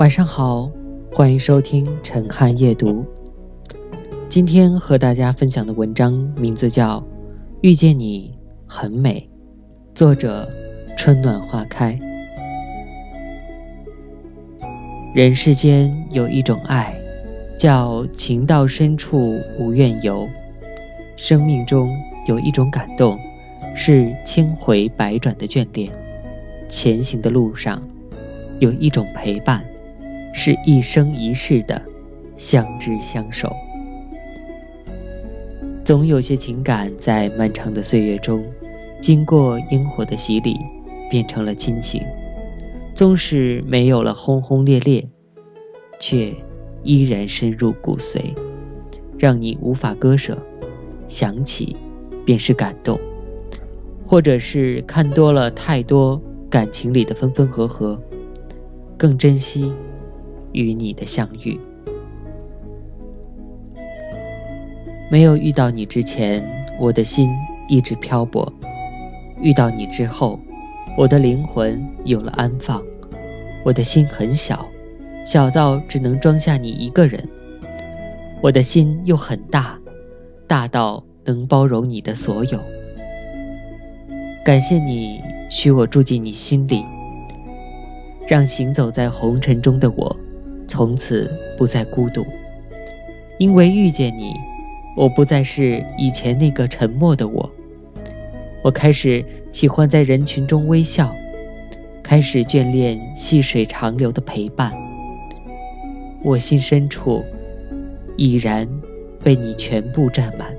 晚上好，欢迎收听陈汉夜读。今天和大家分享的文章名字叫《遇见你很美》，作者春暖花开。人世间有一种爱，叫情到深处无怨尤；生命中有一种感动，是千回百转的眷恋；前行的路上有一种陪伴。是一生一世的相知相守。总有些情感在漫长的岁月中，经过烟火的洗礼，变成了亲情。纵使没有了轰轰烈烈，却依然深入骨髓，让你无法割舍。想起，便是感动，或者是看多了太多感情里的分分合合，更珍惜。与你的相遇，没有遇到你之前，我的心一直漂泊；遇到你之后，我的灵魂有了安放。我的心很小，小到只能装下你一个人；我的心又很大，大到能包容你的所有。感谢你许我住进你心里，让行走在红尘中的我。从此不再孤独，因为遇见你，我不再是以前那个沉默的我。我开始喜欢在人群中微笑，开始眷恋细水长流的陪伴。我心深处已然被你全部占满。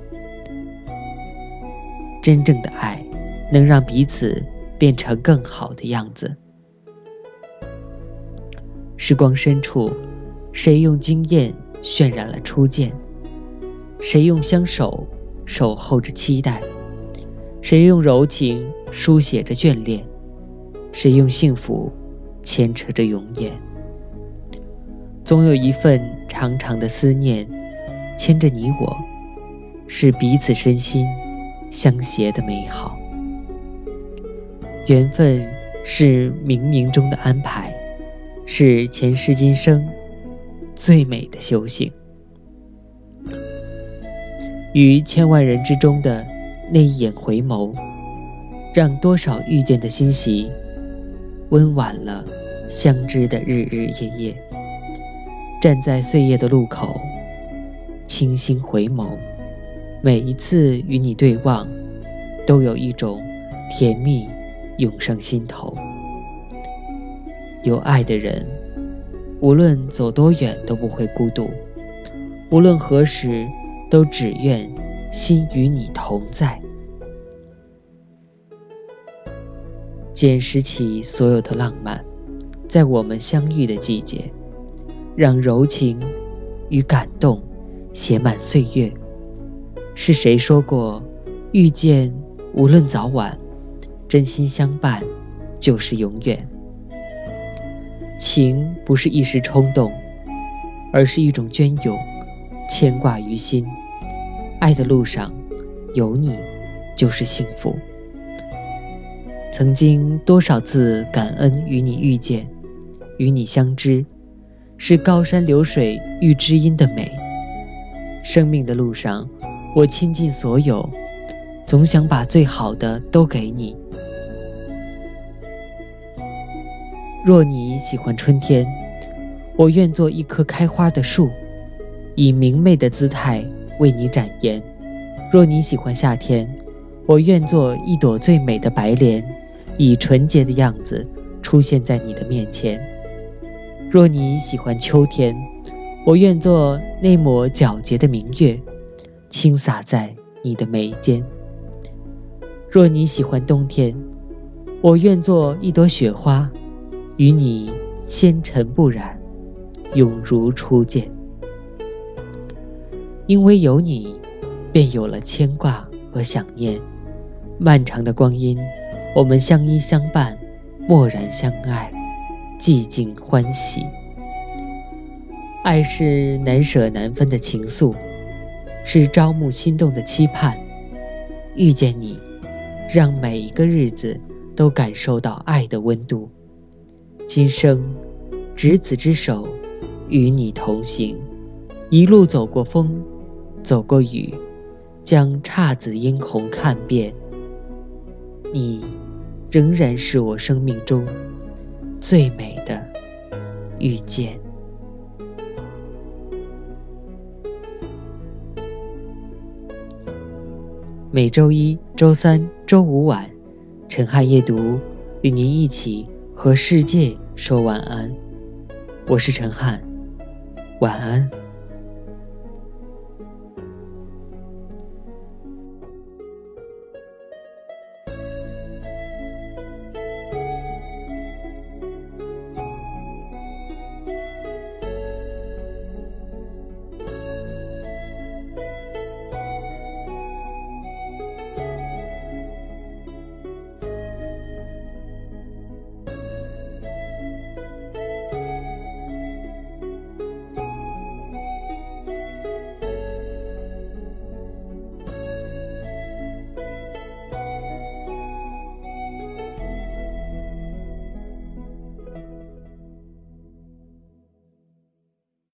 真正的爱，能让彼此变成更好的样子。时光深处，谁用惊艳渲染了初见？谁用相守守候着期待？谁用柔情书写着眷恋？谁用幸福牵扯着永远？总有一份长长的思念牵着你我，是彼此身心相携的美好。缘分是冥冥中的安排。是前世今生最美的修行，于千万人之中的那一眼回眸，让多少遇见的欣喜温婉了相知的日日夜夜。站在岁月的路口，倾心回眸，每一次与你对望，都有一种甜蜜涌上心头。有爱的人，无论走多远都不会孤独，无论何时都只愿心与你同在。捡拾起所有的浪漫，在我们相遇的季节，让柔情与感动写满岁月。是谁说过，遇见无论早晚，真心相伴就是永远。情不是一时冲动，而是一种隽永，牵挂于心。爱的路上有你，就是幸福。曾经多少次感恩与你遇见，与你相知，是高山流水遇知音的美。生命的路上，我倾尽所有，总想把最好的都给你。若你喜欢春天，我愿做一棵开花的树，以明媚的姿态为你展颜；若你喜欢夏天，我愿做一朵最美的白莲，以纯洁的样子出现在你的面前；若你喜欢秋天，我愿做那抹皎洁的明月，轻洒在你的眉间；若你喜欢冬天，我愿做一朵雪花。与你纤尘不染，永如初见。因为有你，便有了牵挂和想念。漫长的光阴，我们相依相伴，默然相爱，寂静欢喜。爱是难舍难分的情愫，是朝暮心动的期盼。遇见你，让每一个日子都感受到爱的温度。今生执子之手，与你同行，一路走过风，走过雨，将姹紫嫣红看遍。你，仍然是我生命中最美的遇见。每周一、周三、周五晚，陈汉夜读与您一起和世界说晚安。我是陈汉，晚安。